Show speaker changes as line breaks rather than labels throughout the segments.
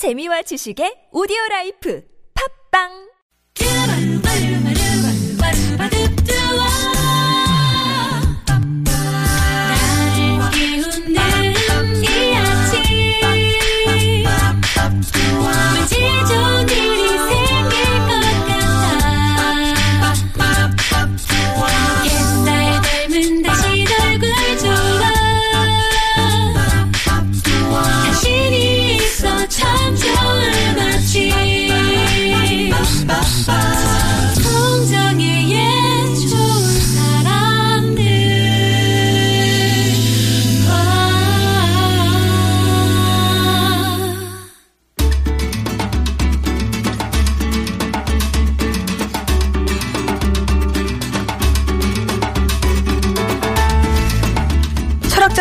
재미와 지식의 오디오 라이프 팝빵
이 아침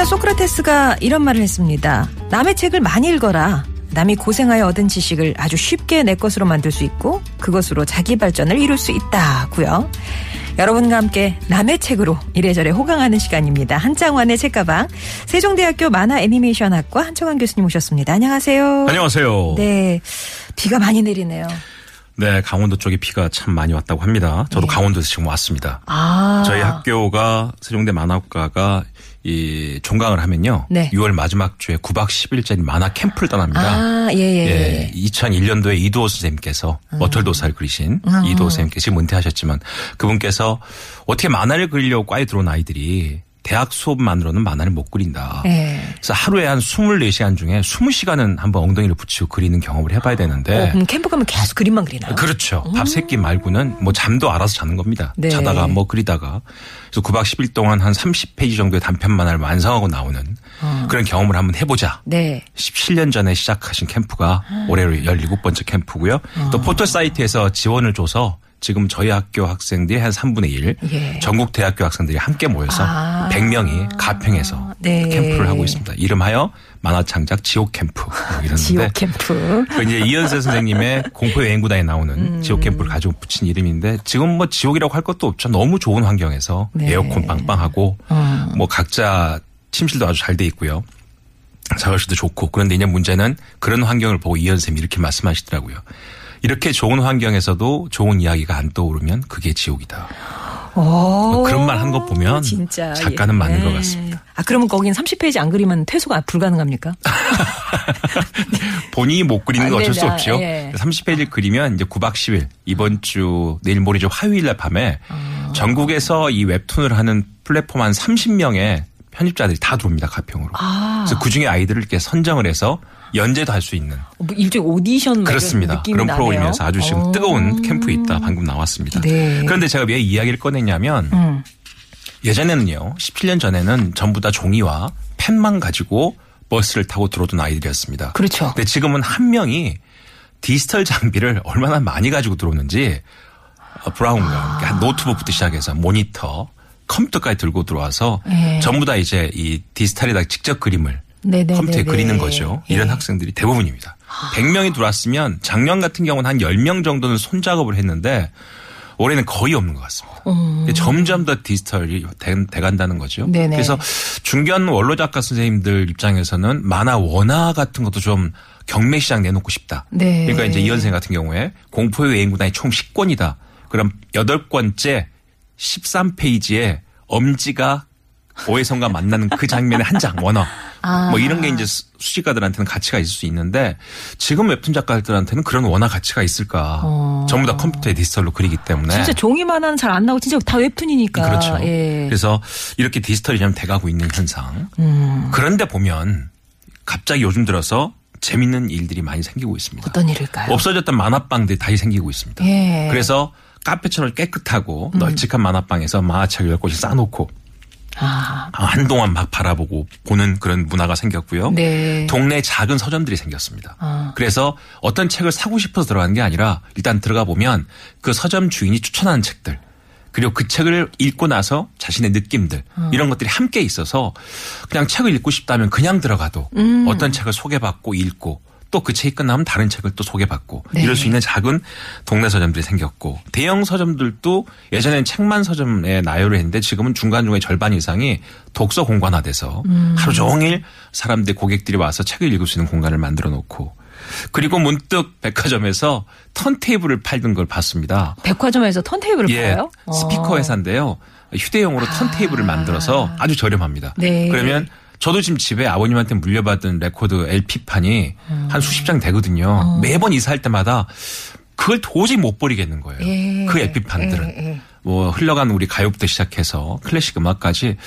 소크라테스가 이런 말을 했습니다. 남의 책을 많이 읽어라. 남이 고생하여 얻은 지식을 아주 쉽게 내 것으로 만들 수 있고 그것으로 자기 발전을 이룰 수 있다고요. 여러분과 함께 남의 책으로 이래저래 호강하는 시간입니다. 한장환의 책가방 세종대학교 만화 애니메이션학과 한청환 교수님 오셨습니다. 안녕하세요.
안녕하세요. 네.
네, 비가 많이 내리네요.
강원도 쪽에 비가 참 많이 왔다고 합니다. 저도 강원도에서 지금 왔습니다.
네. 아,
저희 학교가 세종대 만화학과가 이 종강을 하면요.
네.
6월 마지막 주에 9박 10일짜리 만화 캠프를 떠납니다.
아, 예, 예, 예.
예, 2001년도에 이도호 선생님께서 머털도사를 그리신
음.
이도호 선생님께서 지금 은퇴하셨지만 그분께서 어떻게 만화를 그리려고 과에 들어온 아이들이 대학 수업만으로는 만화를 못 그린다.
예.
그래서 하루에 한 24시간 중에 20시간은 한번 엉덩이를 붙이고 그리는 경험을 해봐야 되는데
어, 그럼 캠프 가면 계속 그림만 그리나요?
그렇죠. 밥 세 끼 말고는 뭐 잠도 알아서 자는 겁니다.
네.
자다가 뭐 그리다가. 그래서 9박 10일 동안 한 30페이지 정도의 단편 만화를 완성하고 나오는 그런 경험을 한번 해보자.
네.
17년 전에 시작하신 캠프가 올해로 17번째 캠프고요. 또 포털 사이트에서 지원을 줘서 지금 저희 학교 학생들이 한 3분의 1,
예.
전국 대학교 학생들이 함께 모여서
아.
100명이 가평에서
네.
캠프를 하고 있습니다. 이름하여 만화창작 지옥 캠프. 뭐 이러는데
지옥 캠프.
그 이제 이현세 선생님의 공포 여행구단에 나오는
음.
지옥 캠프를 가지고 붙인 이름인데 지금 뭐 지옥이라고 할 것도 없죠. 너무 좋은 환경에서
네.
에어컨 빵빵하고
어.
뭐 각자 침실도 아주 잘 돼 있고요. 자갈실도 좋고 그런데 이제 문제는 그런 환경을 보고 이현 쌤이 이렇게 말씀하시더라고요. 이렇게 좋은 환경에서도 좋은 이야기가 안 떠오르면 그게 지옥이다. 뭐 그런 말한거 보면
진짜
작가는
예.
맞는 것 같습니다.
아 그러면 거긴 30페이지 안 그리면 퇴소가 불가능합니까?
본인이 못 그리는
건안
어쩔 수. 없죠.
예.
30페이지 그리면 이제 9박 10일 이번 주 내일 모레죠 화요일 날 밤에
아.
전국에서 이 웹툰을 하는 플랫폼 한 30명의 편집자들이 다 들어옵니다 가평으로.
아.
그래서 그 중에 아이들을 이렇게 선정을 해서 연재도 할 수 있는
뭐 일종의 오디션 뭐
그렇습니다. 그런
나네요.
프로그램에서 아주 지금
어.
뜨거운 캠프에 있다 방금 나왔습니다.
네.
그런데 제가 왜 이야기를 꺼냈냐면
음.
예전에는요 17년 전에는 전부 다 종이와 펜만 가지고 버스를 타고 들어오던 아이들이었습니다.
그렇죠.
근데 지금은 한 명이 디지털 장비를 얼마나 많이 가지고 들어오는지 어, 브라운관,
아.
그러니까 노트북부터 시작해서 모니터, 컴퓨터까지 들고 들어와서
네.
전부 다 이제 이 디지털에다 직접 그림을
네네네네.
컴퓨터에 그리는 거죠. 이런
예.
학생들이 대부분입니다. 100명이 들어왔으면 작년 같은 경우는 한 10명 정도는 손작업을 했는데 올해는 거의 없는 것 같습니다. 점점 더 디지털이 돼, 돼간다는 거죠.
음. 네네.
그래서 중견 원로 작가 선생님들 입장에서는 만화 원화 같은 것도 좀 경매 시장 내놓고 싶다.
네.
그러니까 이제 이 선생 같은 경우에 공포의 여행구단이 총 10권이다. 그럼 8권째 13페이지에 엄지가 오해성과 만나는 그 장면의 한 장 원어.
아.
뭐 이런 게 이제 수- 수집가들한테는 가치가 있을 수 있는데 지금 웹툰 작가들한테는 그런 원화 가치가 있을까?
어.
전부 다 컴퓨터에 디지털로 그리기 때문에.
진짜 종이만화는 잘 안 나오고 진짜 다 웹툰이니까.
그렇죠.
예.
그래서 이렇게 디지털이 좀 돼가고 있는 현상.
음.
그런데 보면 갑자기 요즘 들어서 재밌는 일들이 많이 생기고 있습니다.
어떤 일일까요?
없어졌던 만화방들이 다시 생기고 있습니다.
예. 음.
그래서 카페처럼 깨끗하고 널찍한 만화방에서 만화책 10권씩 쌓아놓고
아.
한동안 막 바라보고 보는 그런 문화가 생겼고요.
네.
동네 작은 서점들이 생겼습니다.
아.
그래서 어떤 책을 사고 싶어서 들어가는 게 아니라 일단 들어가 보면 그 서점 주인이 추천하는 책들 그리고 그 책을 읽고 나서 자신의 느낌들
어.
이런 것들이 함께 있어서 그냥 책을 읽고 싶다면 그냥 들어가도
음.
어떤 책을 소개받고 읽고 또 그 책이 끝나면 다른 책을 또 소개받고
네.
이럴 수 있는 작은 동네 서점들이 생겼고 대형 서점들도 예전에는 책만 서점에 나열을 했는데 지금은 중간중간에 절반 이상이 독서 공간화돼서
음.
하루 종일 사람들 고객들이 와서 책을 읽을 수 있는 공간을 만들어 놓고 그리고 문득 백화점에서 턴테이블을 팔던 걸 봤습니다.
백화점에서 턴테이블을
예,
팔아요?
스피커
어.
회사인데요. 휴대용으로 턴테이블을 만들어서 아주 저렴합니다.
네.
그러면 저도 지금 집에 아버님한테 물려받은 레코드 LP판이 한 수십 장 되거든요. 매번 이사할 때마다 그걸 도저히 못 버리겠는 거예요.
예.
그 LP판들은.
예, 예.
뭐 흘러간 우리 가요부터 시작해서 클래식 음악까지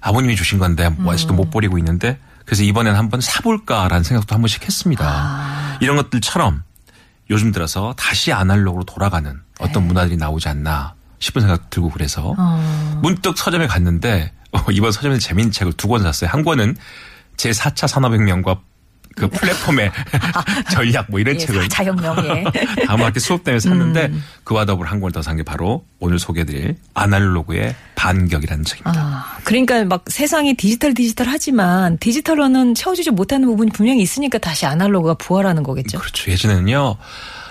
아버님이 주신 건데 뭐 아직도
음.
못 버리고 있는데 그래서 이번엔 한번 사볼까라는 생각도 한 번씩 했습니다.
아.
이런 것들처럼 요즘 들어서 다시 아날로그로 돌아가는
네.
어떤 문화들이 나오지 않나 싶은 생각 들고 그래서
어.
문득 서점에 갔는데 어, 이번 서점에서 재밌는 책을 두 권 샀어요. 한 권은 제 4차 산업혁명과 그 플랫폼의 전략 뭐 이런
예,
책을
자혁명, 예.
다음 학기 수업 때문에 샀는데
음.
그와 더불어 한 권 더 산 게 바로 오늘 소개해드릴 아날로그의 반격이라는 책입니다.
아, 그러니까 막 세상이 디지털 디지털 하지만 디지털로는 채워주지 못하는 부분이 분명히 있으니까 다시 아날로그가 부활하는 거겠죠.
그렇죠. 예전에는요.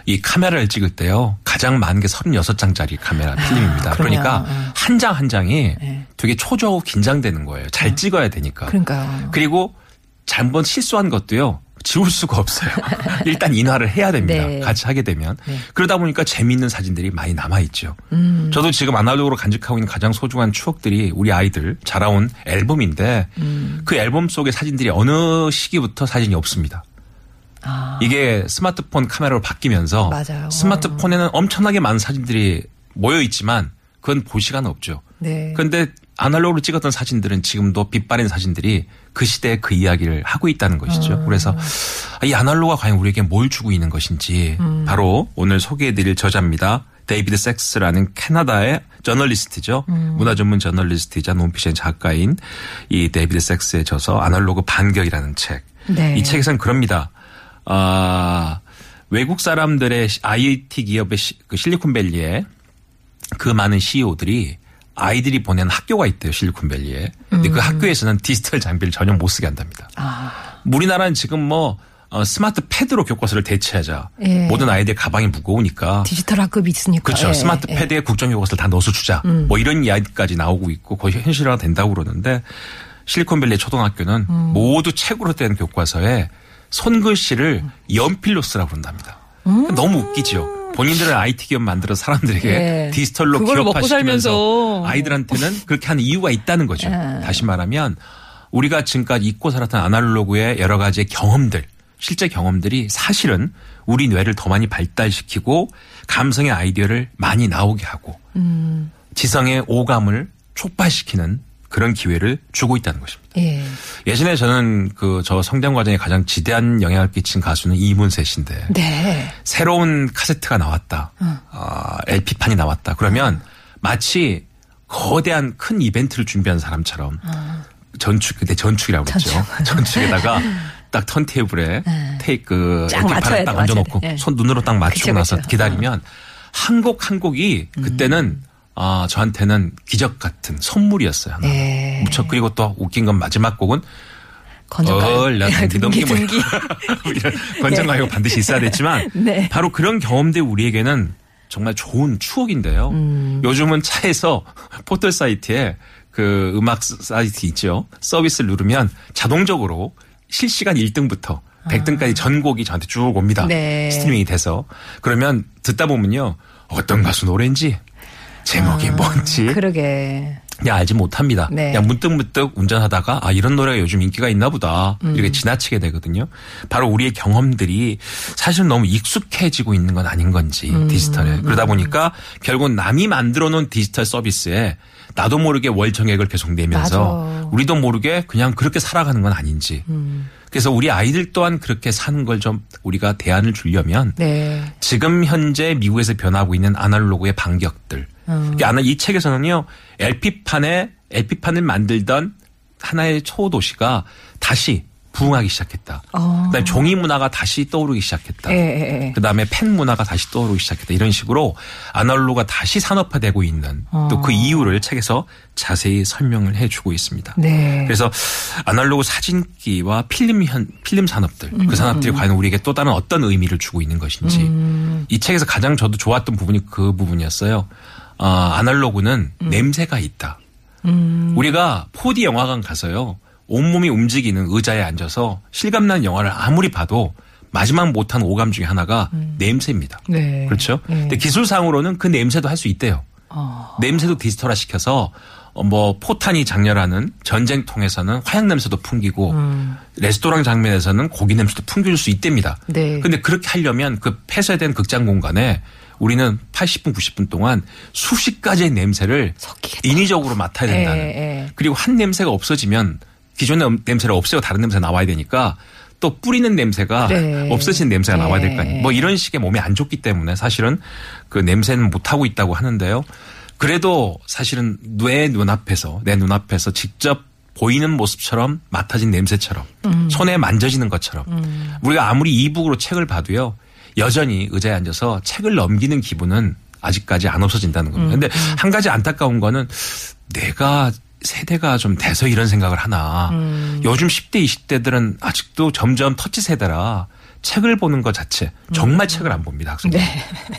이 카메라를 찍을 때요. 가장 많은 게 36장짜리 카메라 필름입니다.
아, 그러면,
그러니까
음.
한장한 장이
네.
되게 초조하고 긴장되는 거예요. 잘 찍어야 되니까.
그러니까요.
그리고 잘못 실수한 것도요. 지울 수가 없어요. 일단 인화를 해야 됩니다.
네.
같이 하게 되면.
네.
그러다 보니까 재미있는 사진들이 많이 남아있죠.
음.
저도 지금 아날로그로 간직하고 있는 가장 소중한 추억들이 우리 아이들 자라온 앨범인데
음.
그 앨범 속의 사진들이 어느 시기부터 사진이 없습니다.
아,
이게 스마트폰 카메라로 바뀌면서
맞아요.
스마트폰에는 엄청나게 많은 사진들이 모여 있지만 그건 볼 시간은 없죠.
네.
그런데 아날로그로 찍었던 사진들은 지금도 빛바랜 사진들이 그 시대의 그 이야기를 하고 있다는 것이죠.
음.
그래서 이 아날로그가 과연 우리에게 뭘 주고 있는 것인지
음.
바로 오늘 소개해드릴 저자입니다. 데이비드 섹스라는 캐나다의 저널리스트죠.
음.
문화 전문 저널리스트이자 논픽션 작가인 이 데이비드 섹스의 저서 아날로그 반격이라는 책.
네.
이 책에서는 그럽니다. 아, 외국 사람들의 IT 기업의 시- 그 실리콘밸리에 그 많은 CEO들이 아이들이 보낸 학교가 있대요, 실리콘밸리에. 근데 그 학교에서는 디지털 장비를 전혀 못 쓰게 한답니다.
아,
우리나라는 지금 뭐 어, 스마트 패드로 교과서를 대체하자.
예.
모든 아이들 가방이 무거우니까.
디지털 학급이 있으니까.
그렇죠.
예,
스마트
예. 음.
패드에 국정 교과서를 다 넣어서 주자. 뭐 이런 이야기까지 나오고 있고 거의 현실화가 된다고 그러는데 실리콘밸리 초등학교는
음.
모두 책으로 된 교과서에 손글씨를 연필로 쓰라고 그런답니다. 너무 웃기죠. 본인들은 IT 기업 만들어 사람들에게
음. 예.
디지털로 기업화시키면서. 아이들한테는 그렇게 하는 이유가 있다는 거죠.
예.
다시 말하면 우리가 지금까지 잊고 살았던 아날로그의 여러 가지의 경험들, 실제 경험들이 사실은 우리 뇌를 더 많이 발달시키고 감성의 아이디어를 많이 나오게 하고
음.
지성의 오감을 촉발시키는 그런 기회를 주고 있다는 것입니다.
예.
예전에 저는 그 저 성장 과정에 가장 지대한 영향을 끼친 가수는 이문세 씨인데
네.
새로운 카세트가 나왔다. 아, LP판이 나왔다. 그러면 마치 거대한 큰 이벤트를 준비한 사람처럼 전축, 그때 전축이라고 그랬죠. 전축에다가 딱 턴테이블에 테이크
쫙 맞춰야
LP판을
돼,
딱 얹어놓고
돼. 예.
손 눈으로 딱 맞추고
그쵸,
나서
그쵸.
기다리면 한 곡한 곡이 그때는 아, 저한테는 기적 같은 선물이었어요. 하나.
예.
무척 그리고 또 웃긴 건 마지막 곡은
건전가요.
얼라 등기 뭐
등기.
이런 건전가요가 반드시 있어야 됐지만
네.
바로 그런 경험들 우리에게는 정말 좋은 추억인데요.
음.
요즘은 차에서 포털 사이트에 그 음악 사이트 있죠. 서비스를 누르면 자동적으로 실시간 1등부터 100등까지 전곡이 저한테 쭉 옵니다.
아. 네.
스트리밍이 돼서. 그러면 듣다 보면요. 어떤 가수 노래인지 제목이 뭔지
그러게.
그냥 알지 못합니다.
네.
그냥 문득문득 운전하다가 아 이런 노래가 요즘 인기가 있나 보다
음.
이렇게 지나치게 되거든요. 바로 우리의 경험들이 사실 너무 익숙해지고 있는 건 아닌 건지
음.
디지털에 그러다 보니까 결국 남이 만들어 놓은 디지털 서비스에 나도 모르게 월 정액을 계속 내면서
맞아.
우리도 모르게 그냥 그렇게 살아가는 건 아닌지.
음.
그래서 우리 아이들 또한 그렇게 사는 걸 좀 우리가 대안을 주려면
네.
지금 현재 미국에서 변하고 있는 아날로그의 반격들.
음.
이 아나- 이 책에서는요, LP판에, LP판을 만들던 하나의 초도시가 다시 부흥하기 시작했다.
어.
그다음에 종이 문화가 다시 떠오르기 시작했다.
예, 예, 예.
그다음에 펜 문화가 다시 떠오르기 시작했다. 이런 식으로 아날로그가 다시 산업화되고 있는 또그 이유를 책에서 자세히 설명을 해주고 있습니다.
네.
그래서 아날로그 사진기와 필름 현 필름 산업들
음,
그 산업들이 과연 우리에게 또 다른 어떤 의미를 주고 있는 것인지
음.
이 책에서 가장 저도 좋았던 부분이 그 부분이었어요. 어, 아날로그는
음.
냄새가 있다. 우리가 4D 영화관 가서요 온몸이 움직이는 의자에 앉아서 실감나는 영화를 아무리 봐도 마지막 못한 오감 중에 하나가 냄새입니다.
네.
그렇죠?
네.
근데 기술상으로는 그 냄새도 할 수 있대요.
어.
냄새도 디지털화 시켜서 어, 뭐 포탄이 장렬하는 전쟁통에서는 화약 냄새도 풍기고
음.
레스토랑 장면에서는 고기 냄새도 풍길 수 있답니다.
네.
근데 그렇게 하려면 그 폐쇄된 극장 공간에 우리는 80분 90분 동안 수십 가지의 냄새를
섞이겠다.
인위적으로 맡아야 된다는.
예, 예.
그리고 한 냄새가 없어지면 기존의 음- 냄새를 없애고 다른 냄새 가 나와야 되니까 또 뿌리는 냄새가
그래.
없어진 냄새가 나와야 될 거 아니에요.
네.
뭐 이런 식의 몸에 안 좋기 때문에 사실은 그 냄새는 못 하고 있다고 하는데요. 그래도 사실은 내 눈앞에서 내 눈앞에서 직접 보이는 모습처럼 맡아진 냄새처럼
음.
손에 만져지는 것처럼 우리가 아무리 이북으로 책을 봐도요 여전히 의자에 앉아서 책을 넘기는 기분은 아직까지 안 없어진다는
음.
겁니다. 근데 한 가지 안타까운 거는 내가 세대가 좀 돼서 이런 생각을 하나.
음.
요즘 10대, 20대들은 아직도 점점 터치 세대라 책을 보는 것 자체 정말 책을 안 봅니다. 학생들.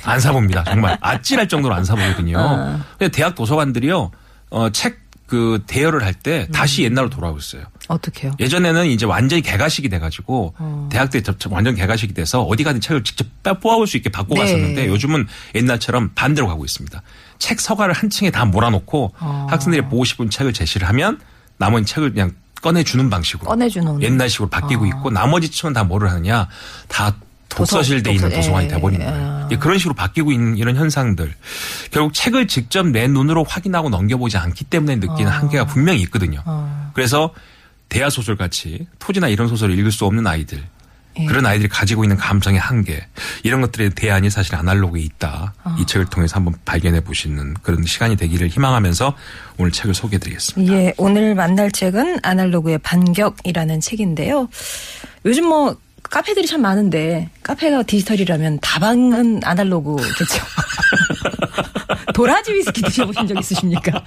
안 사봅니다. 정말 아찔할 정도로 안 사보거든요. 근데 대학 도서관들이요. 어, 책 그 대여를 할때 다시 옛날로 돌아오고 있어요.
어떻게요?
예전에는 이제 완전히 개가식이 돼가지고
어.
대학 때 접- 완전 개가식이 돼서 어디 가든 책을 직접 빼- 뽑아볼 수 있게 바꿔
네.
갔었는데 요즘은 옛날처럼 반대로 가고 있습니다. 책 서가를 한 층에 다 몰아놓고
어.
학생들이 보고 싶은 책을 제시를 하면 나머지 책을 그냥 꺼내주는 방식으로
꺼내주는.
옛날식으로 바뀌고
어.
있고 나머지 층은 다 뭐를 하느냐 다 독서실 돼 있는 도서관이
예,
돼버린
예.
거예요. 이제 그런 식으로 바뀌고 있는 이런 현상들. 결국 책을 직접 내 눈으로 확인하고 넘겨보지 않기 때문에 느끼는 한계가 분명히 있거든요.
어.
그래서 대하 소설 같이 토지나 이런 소설을 읽을 수 없는 아이들.
예.
그런 아이들이 가지고 있는 감성의 한계 이런 것들의 대안이 사실 아날로그에 있다.
어.
이 책을 통해서 한번 발견해 보시는 그런 시간이 되기를 희망하면서 오늘 책을 소개해드리겠습니다.
예, 오늘 만날 책은 아날로그의 반격이라는 책인데요. 요즘 뭐 카페들이 참 많은데 카페가 디지털이라면 다방은 아날로그겠죠. 도라지 위스키 드셔보신 적 있으십니까?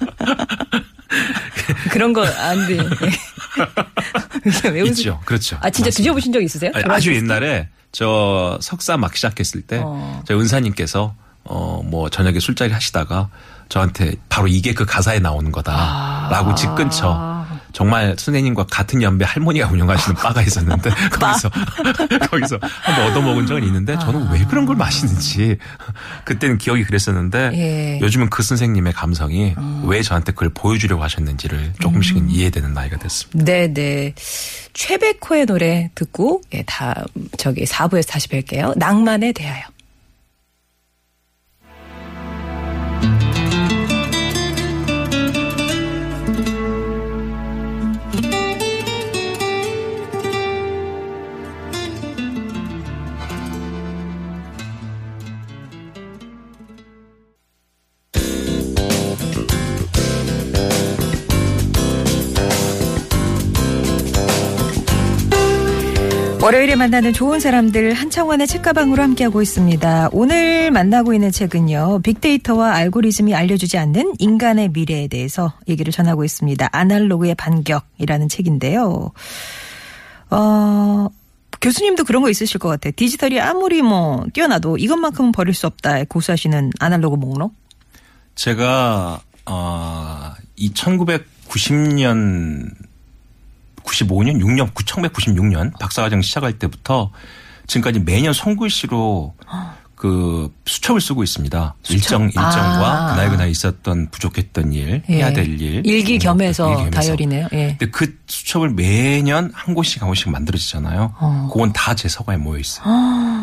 그런 거안 돼. 예. 왜
있죠, 그렇죠.
아 진짜
맞습니다.
드셔보신 적 있으세요?
아니, 아주
위스키?
옛날에 저 석사 막 시작했을 때
어.
저희 은사님께서 어 뭐 저녁에 술자리 하시다가 저한테 바로 이게 그 가사에 나오는 거다라고
아.
집 근처 정말 선생님과 같은 연배 할머니가 운영하시는 바가 있었는데 거기서 거기서 한번 얻어먹은 적은 있는데 저는 왜 그런 걸 마시는지 그때는 기억이 그랬었는데
예.
요즘은 그 선생님의 감성이 왜 저한테 그걸 보여주려고 하셨는지를 조금씩은
음.
이해되는 나이가 됐습니다.
네, 네. 최백호의 노래 듣고 예, 다 저기 4부에서 다시 뵐게요. 낭만에 대하여. 월요일에 만나는 좋은 사람들 한창원의 책가방으로 함께하고 있습니다. 오늘 만나고 있는 책은요. 빅데이터와 알고리즘이 알려주지 않는 인간의 미래에 대해서 얘기를 전하고 있습니다. 아날로그의 반격이라는 책인데요. 어, 교수님도 그런 거 있으실 것 같아요. 디지털이 아무리 뭐 뛰어나도 이것만큼은 버릴 수 없다 고수하시는 아날로그 목록.
제가 어, 이 1990년 95년 6년 1996년 박사과정 시작할 때부터 지금까지 매년 손글씨로 그 수첩을 쓰고 있습니다. 일정 일정과
아.
그날 그날 있었던 부족했던 일,
예.
해야 될 일,
일기
이런
겸해서 다이어리네요. 예.
근데 그 수첩을 매년 한 곳씩 한 곳씩 만들어지잖아요.
어.
그건 다 제 서가에 모여 있어요.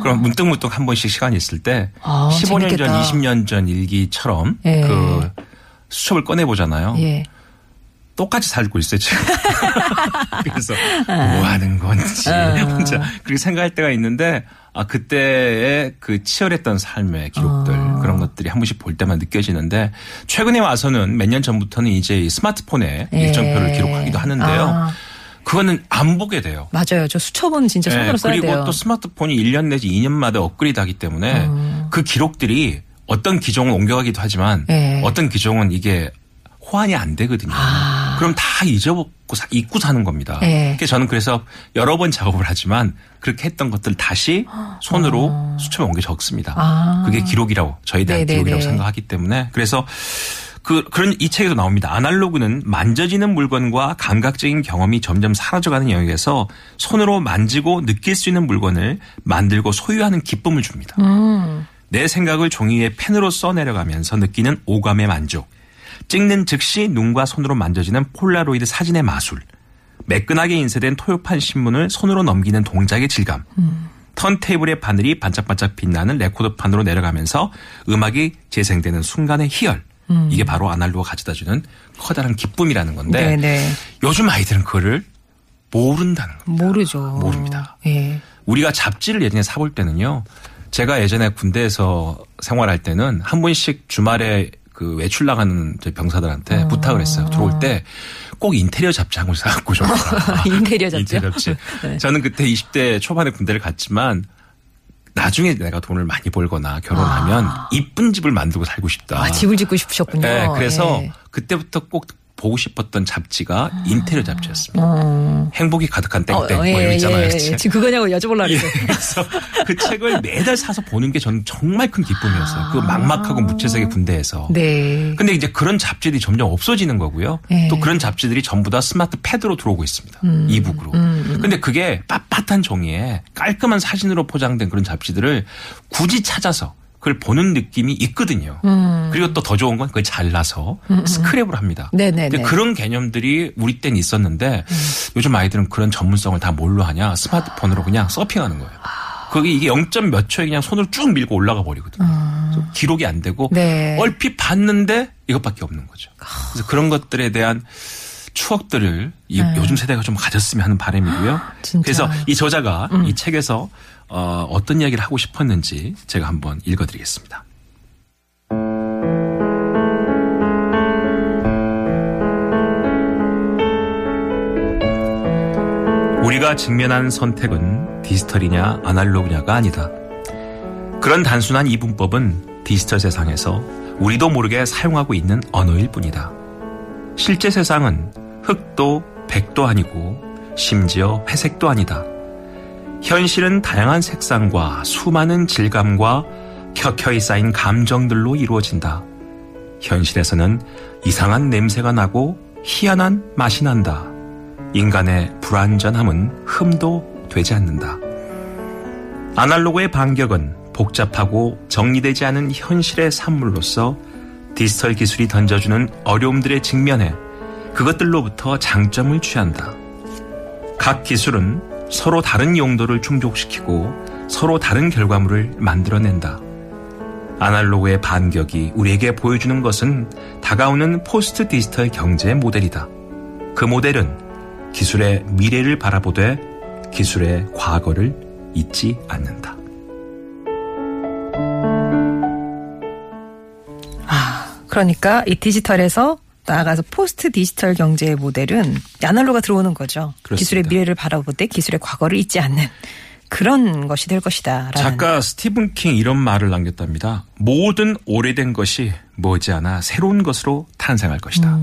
그럼 문득문득 한 번씩 시간이 있을 때
아,
15년 전,
재밌겠다.
20년 전 일기처럼
예.
그 수첩을 꺼내 보잖아요.
예.
똑같이 살고 있어요, 지금. 그래서 뭐 하는 건지 혼자 그렇게 생각할 때가 있는데 아 그때의 그 치열했던 삶의 기록들
아.
그런 것들이 한 번씩 볼 때만 느껴지는데 최근에 와서는 몇 년 전부터는 이제 이 스마트폰에
예.
일정표를 기록하기도 하는데요.
아.
그거는 안 보게 돼요.
맞아요. 저 수첩은 진짜 손으로
예,
써야
그리고
돼요.
또 스마트폰이 1년 내지 2년마다 업그레이드 하기 때문에
어.
그 기록들이 어떤 기종은 옮겨가기도 하지만
예.
어떤 기종은 이게 호환이 안 되거든요.
아.
그럼 다 잊어먹고 사- 잊고 사는 겁니다.
예.
그래서 저는 그래서 여러 번 작업을 하지만 그렇게 했던 것들 다시 손으로 수첩에 옮겨 적습니다.
아.
그게 기록이라고 저희들
네네네.
기록이라고 생각하기 때문에 그래서 그 그런 이 책에도 나옵니다. 아날로그는 만져지는 물건과 감각적인 경험이 점점 사라져가는 영역에서 손으로 만지고 느낄 수 있는 물건을 만들고 소유하는 기쁨을 줍니다. 내 생각을 종이 위에 펜으로 써내려가면서 느끼는 오감의 만족, 찍는 즉시 눈과 손으로 만져지는 폴라로이드 사진의 마술, 매끈하게 인쇄된 토요판 신문을 손으로 넘기는 동작의 질감, 턴테이블의 바늘이 반짝반짝 빛나는 레코드판으로 내려가면서 음악이 재생되는 순간의 희열. 이게 바로 아날로그가 가져다주는 커다란 기쁨이라는 건데
네네.
요즘 아이들은 그거를 모른다는 겁니다.
모르죠.
모릅니다.
예.
우리가 잡지를 예전에 사볼 때는요. 제가 예전에 군대에서 생활할 때는 한 번씩 주말에 그 외출 나가는 병사들한테
어.
부탁을 했어요. 들어올 때 꼭 인테리어 잡지 한 권 사갖고 좀.
인테리어 잡지요?
인테리어 잡지.
네.
저는 그때 20대 초반에 군대를 갔지만 나중에 내가 돈을 많이 벌거나 결혼하면 이쁜 집을 만들고 살고 싶다.
아, 집을 짓고 싶으셨군요.
네, 그래서
예.
그때부터 꼭 보고 싶었던 잡지가 인테리어 잡지였습니다. 행복이 가득한 땡땡
아. 어,
뭐
예,
이런 거 있잖아요.
예, 예.
책.
지금 그거냐고 여쭤보려고
예. 그래서 그 책을 매달 사서 보는 게 저는 정말 큰 기쁨이었어요. 그 막막하고 무채색의 군대에서.
아. 네.
근데 이제 그런 잡지들이 점점 없어지는 거고요.
예.
또 그런 잡지들이 전부 다 스마트 패드로 들어오고 있습니다.
음.
이북으로. 근데 그게 빳빳한 종이에 깔끔한 사진으로 포장된 그런 잡지들을 굳이 찾아서 그걸 보는 느낌이 있거든요.
음.
그리고 또 더 좋은 건 그걸 잘라서 스크랩을 합니다.
네네네.
그런 개념들이 우리 땐 있었는데 요즘 아이들은 그런 전문성을 다 뭘로 하냐 스마트폰으로 그냥 서핑하는 거예요. 거기 이게 0. 몇 초에 그냥 손으로 쭉 밀고 올라가 버리거든요. 그래서 기록이 안 되고
네.
얼핏 봤는데 이것밖에 없는 거죠. 그래서 그런 것들에 대한 추억들을 이 요즘 세대가 좀 가졌으면 하는 바람이고요.
네. 음.
그래서 이 저자가 이 책에서 어, 어떤 이야기를 하고 싶었는지 제가 한번 읽어드리겠습니다. 우리가 직면한 선택은 디지털이냐 아날로그냐가 아니다. 그런 단순한 이분법은 디지털 세상에서 우리도 모르게 사용하고 있는 언어일 뿐이다. 실제 세상은 흑도 백도 아니고 심지어 회색도 아니다. 현실은 다양한 색상과 수많은 질감과 켜켜이 쌓인 감정들로 이루어진다. 현실에서는 이상한 냄새가 나고 희한한 맛이 난다. 인간의 불완전함은 흠도 되지 않는다. 아날로그의 반격은 복잡하고 정리되지 않은 현실의 산물로서 디지털 기술이 던져주는 어려움들에 직면해 그것들로부터 장점을 취한다. 각 기술은 서로 다른 용도를 충족시키고 서로 다른 결과물을 만들어낸다. 아날로그의 반격이 우리에게 보여주는 것은 다가오는 포스트 디지털 경제 모델이다. 그 모델은 기술의 미래를 바라보되 기술의 과거를 잊지 않는다.
그러니까 이 디지털에서 나아가서 포스트 디지털 경제의 모델은 아날로그가 들어오는 거죠.
그렇습니다.
기술의 미래를 바라보되 기술의 과거를 잊지 않는 그런 것이 될 것이다.
작가 스티븐 킹 이런 말을 남겼답니다. 모든 오래된 것이 머지않아 새로운 것으로 탄생할 것이다.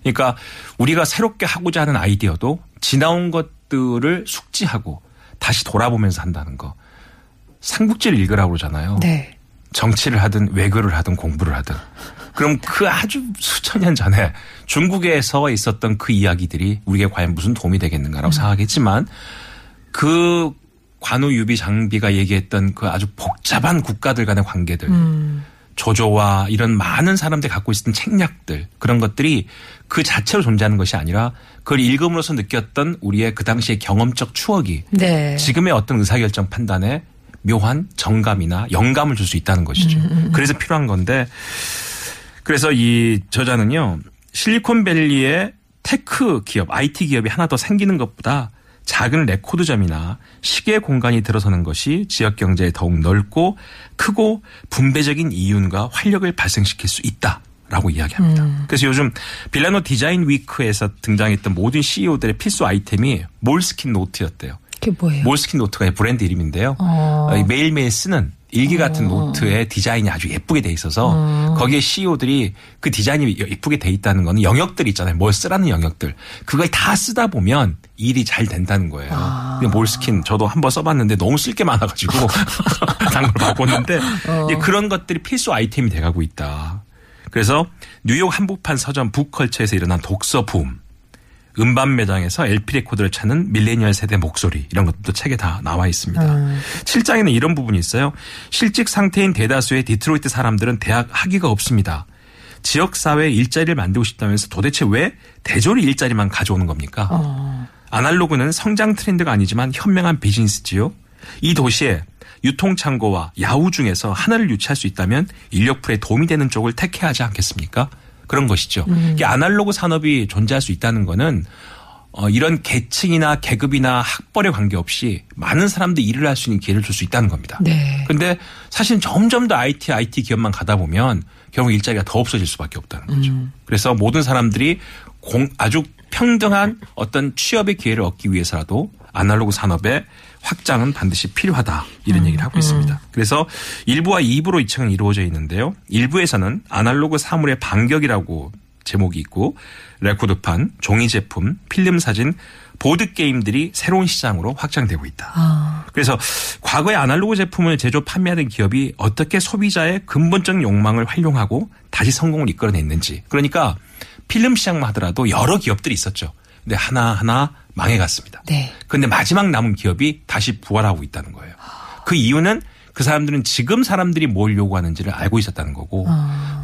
그러니까 우리가 새롭게 하고자 하는 아이디어도 지나온 것들을 숙지하고 다시 돌아보면서 한다는 거. 삼국지를 읽으라고 그러잖아요.
네.
정치를 하든 외교를 하든 공부를 하든. 그럼 그 아주 수천 년 전에 중국에서 있었던 그 이야기들이 우리에게 과연 무슨 도움이 되겠는가라고 생각하겠지만 그 관우 유비 장비가 얘기했던 그 아주 복잡한 국가들 간의 관계들 조조와 이런 많은 사람들이 갖고 있었던 책략들 그런 것들이 그 자체로 존재하는 것이 아니라 그걸 읽음으로써 느꼈던 우리의 그 당시의 경험적 추억이
네.
지금의 어떤 의사결정 판단에 묘한 정감이나 영감을 줄 수 있다는 것이죠. 그래서 필요한 건데 그래서 이 저자는요 실리콘밸리의 tech 기업, IT 기업이 하나 더 생기는 것보다 작은 레코드점이나 시계 공장이 들어서는 것이 지역 경제에 더욱 넓고 크고 분배적인 이윤과 활력을 발생시킬 수 있다. 라고 이야기합니다. 그래서 요즘 밀라노 디자인 week에서 등장했던 모든 CEO들의 필수 아이템이 몰스킨 노트였대요.
그게 뭐예요?
몰스킨 노트가 브랜드 이름인데요.
어.
어, 매일매일 쓰는 일기 같은 노트의 디자인이 아주 예쁘게 돼 있어서 거기에 CEO들이 그 디자인이 예쁘게 돼 있다는 거는 영역들 있잖아요. 뭘 쓰라는 영역들. 그걸 다 쓰다 보면 일이 잘 된다는 거예요.
아.
몰스킨 저도 한번 써봤는데 너무 쓸 게 많아가지고 딴 걸 바꿨는데
어.
그런 것들이 필수 아이템이 돼가고 있다. 그래서 뉴욕 한복판 서점 북컬처에서 일어난 독서 붐, 음반 매장에서 LP 레코드를 찾는 밀레니얼 세대 목소리 이런 것도 책에 다 나와 있습니다.
음.
7장에는 이런 부분이 있어요. 실직 상태인 대다수의 디트로이트 사람들은 대학 학위가 없습니다. 지역 사회에 일자리를 만들고 싶다면서 도대체 왜 대졸자 일자리만 가져오는 겁니까?
어.
아날로그는 성장 트렌드가 아니지만 현명한 비즈니스지요. 이 도시에 유통창고와 야후 중에서 하나를 유치할 수 있다면 인력풀에 도움이 되는 쪽을 택해야 하지 않겠습니까? 그런 것이죠. 이게 아날로그 산업이 존재할 수 있다는 거는 어, 이런 계층이나 계급이나 학벌에 관계없이 많은 사람들이 일을 할 수 있는 기회를 줄 수 있다는 겁니다.
네.
근데 사실 점점 더 IT, IT 기업만 가다 보면 결국 일자리가 더 없어질 수밖에 없다는 거죠. 그래서 모든 사람들이 공, 아주 평등한 어떤 취업의 기회를 얻기 위해서라도 아날로그 산업의 확장은 반드시 필요하다 이런 얘기를 하고 있습니다. 그래서 1부와 2부로 이 책은 이루어져 있는데요. 1부에서는 아날로그 사물의 반격이라고 제목이 있고 레코드판, 종이 제품, 필름 사진, 보드 게임들이 새로운 시장으로 확장되고 있다.
아.
그래서 과거에 아날로그 제품을 제조 판매하던 기업이 어떻게 소비자의 근본적 욕망을 활용하고 다시 성공을 이끌어냈는지. 그러니까 필름 시장만 하더라도 여러 기업들이 있었죠. 근데 하나하나 망해갔습니다.
네.
근데 마지막 남은 기업이 다시 부활하고 있다는 거예요. 그 이유는 그 사람들은 지금 사람들이 뭘 요구하는지를 알고 있었다는 거고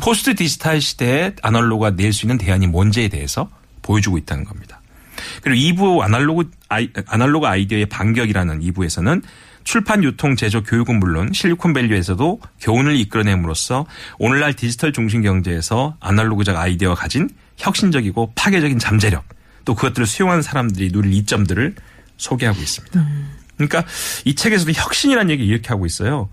포스트 디지털 시대에 아날로그가 낼 수 있는 대안이 뭔지에 대해서 보여주고 있다는 겁니다. 그리고 2부 아날로그 아이, 아날로그 아이디어의 반격이라는 2부에서는 출판, 유통, 제조, 교육은 물론 실리콘밸리에서도 교훈을 이끌어냄으로써 오늘날 디지털 중심 경제에서 아날로그적 아이디어가 가진 혁신적이고 파괴적인 잠재력 또 그것들을 수용하는 사람들이 누릴 이점들을 소개하고 있습니다. 그러니까 이 책에서도 혁신이라는 얘기 이렇게 하고 있어요.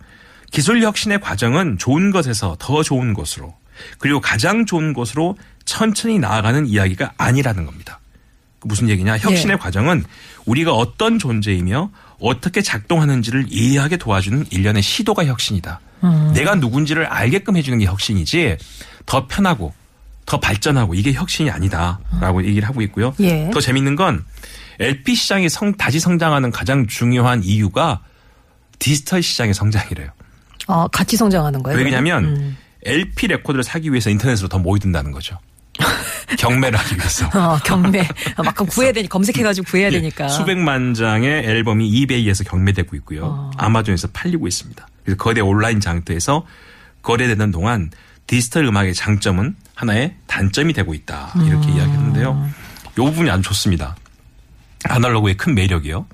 기술 혁신의 과정은 좋은 것에서 더 좋은 것으로 그리고 가장 좋은 것으로 천천히 나아가는 이야기가 아니라는 겁니다. 그 무슨 얘기냐? 혁신의
네.
과정은 우리가 어떤 존재이며 어떻게 작동하는지를 이해하게 도와주는 일련의 시도가 혁신이다.
음.
내가 누군지를 알게끔 해주는 게 혁신이지 더 편하고 더 발전하고 이게 혁신이 아니다라고 얘기를 하고 있고요.
예.
더 재밌는 건 LP 시장이 성, 다시 성장하는 가장 중요한 이유가 디지털 시장의 성장이래요.
어, 같이 성장하는 거예요.
왜 그러냐면
음.
LP 레코드를 사기 위해서 인터넷으로 더 모여든다는 거죠. 경매를 하기 위해서.
어, 경매. 막 구해야 되니 검색해가지고 구해야 되니까.
예, 수백만 장의 앨범이 이베이에서 경매되고 있고요.
어.
아마존에서 팔리고 있습니다. 그래서 거대 온라인 장터에서 거래되는 동안 디지털 음악의 장점은 하나의 단점이 되고 있다. 이렇게 이야기했는데요. 이 부분이 아주 좋습니다. 아날로그의 큰 매력이요.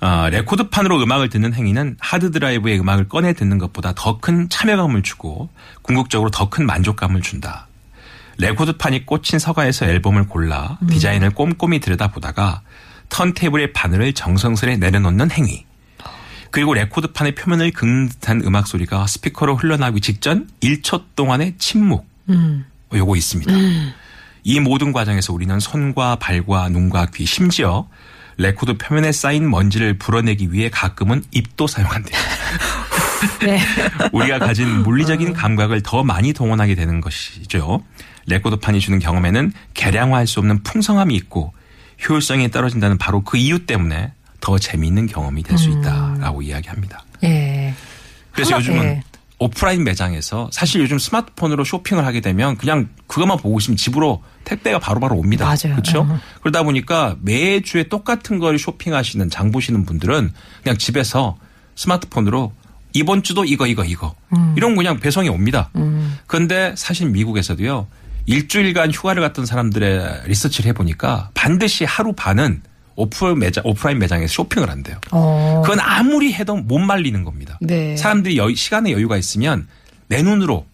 아, 레코드판으로 음악을 듣는 행위는 하드드라이브의 음악을 꺼내 듣는 것보다 더 큰 참여감을 주고 궁극적으로 더 큰 만족감을 준다. 레코드판이 꽂힌 서가에서 앨범을 골라 디자인을 꼼꼼히 들여다보다가 턴테이블의 바늘을 정성스레 내려놓는 행위. 그리고 레코드판의 표면을 긁는 듯한 음악 소리가 스피커로 흘러나오기 직전 1초 동안의 침묵.
음.
요거 있습니다. 이 모든 과정에서 우리는 손과 발과 눈과 귀 심지어 레코드 표면에 쌓인 먼지를 불어내기 위해 가끔은 입도 사용한대요.
네.
우리가 가진 물리적인 감각을 더 많이 동원하게 되는 것이죠. 레코드판이 주는 경험에는 계량화할 수 없는 풍성함이 있고 효율성이 떨어진다는 바로 그 이유 때문에 더 재미있는 경험이 될 수 있다라고 이야기합니다.
예.
그래서
하나,
요즘은
예.
오프라인 매장에서 사실 요즘 스마트폰으로 쇼핑을 하게 되면 그냥 그것만 보고 있으면 집으로 택배가 바로바로 옵니다.
맞아요.
그렇죠?
음.
그러다 보니까 매주에 똑같은 걸 쇼핑하시는 장 보시는 분들은 그냥 집에서 스마트폰으로 이번 주도 이거 이거 이거
음.
이런 거 그냥 배송이 옵니다. 그런데 사실 미국에서도요. 일주일간 휴가를 갔던 사람들의 리서치를 해보니까 반드시 하루 반은 오프 매장, 오프라인 매장에서 쇼핑을 한대요.
어.
그건 아무리 해도 못 말리는 겁니다.
네.
사람들이 여, 시간의 여유가 있으면 내 눈으로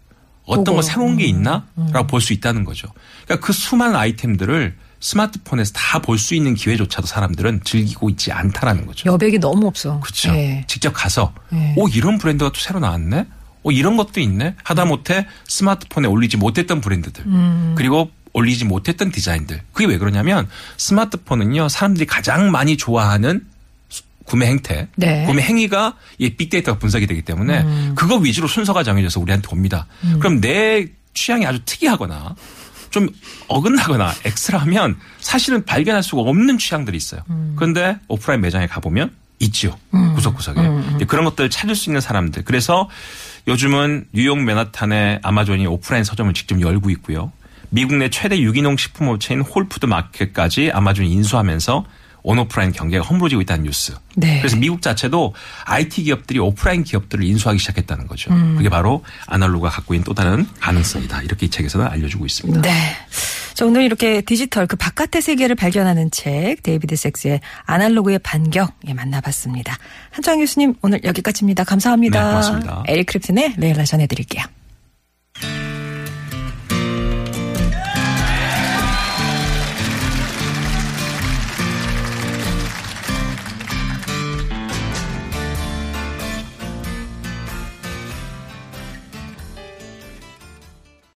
어떤
보고. 음.
거 새로운 게 있나라고 볼수 있다는 거죠. 그러니까 그 수많은 아이템들을 스마트폰에서 다 볼 수 있는 기회조차도 사람들은 즐기고 있지 않다라는 거죠.
여백이 너무 없어.
그렇죠.
예.
직접 가서
예.
오 이런 브랜드가 또 새로 나왔네. 오 이런 것도 있네. 하다못해 스마트폰에 올리지 못했던 브랜드들
음.
그리고 올리지 못했던 디자인들. 그게 왜 그러냐면 스마트폰은요 사람들이 가장 많이 좋아하는 수- 구매 행태,
네. 음.
구매 행위가 이 빅데이터가 분석이 되기 때문에 그거 위주로 순서가 정해져서 우리한테 옵니다. 그럼 내 취향이 아주 특이하거나 좀 어긋나거나 엑스트라하면 사실은 발견할 수가 없는 취향들이 있어요.
음.
그런데 오프라인 매장에 가보면 있죠.
음.
구석구석에. 이제 그런 것들을 찾을 수 있는 사람들. 그래서 요즘은 뉴욕 맨하탄에 아마존이 오프라인 서점을 직접 열고 있고요. 미국 내 최대 유기농 식품 업체인 홀푸드 마켓까지 아마존이 인수하면서 온오프라인 경계가 허물어지고 있다는 뉴스.
네.
그래서 미국 자체도 IT 기업들이 오프라인 기업들을 인수하기 시작했다는 거죠.
음.
그게 바로 아날로그가 갖고 있는 또 다른 가능성이다. 이렇게 이 책에서는 알려주고 있습니다.
네. 자, 오늘 이렇게 디지털 그 바깥의 세계를 발견하는 책 데이비드 섹스의 아날로그의 반격 예, 만나봤습니다. 한창 교수님 오늘 여기까지입니다. 감사합니다.
네, 고맙습니다.
에릭 크립튼의 레일라 전해드릴게요.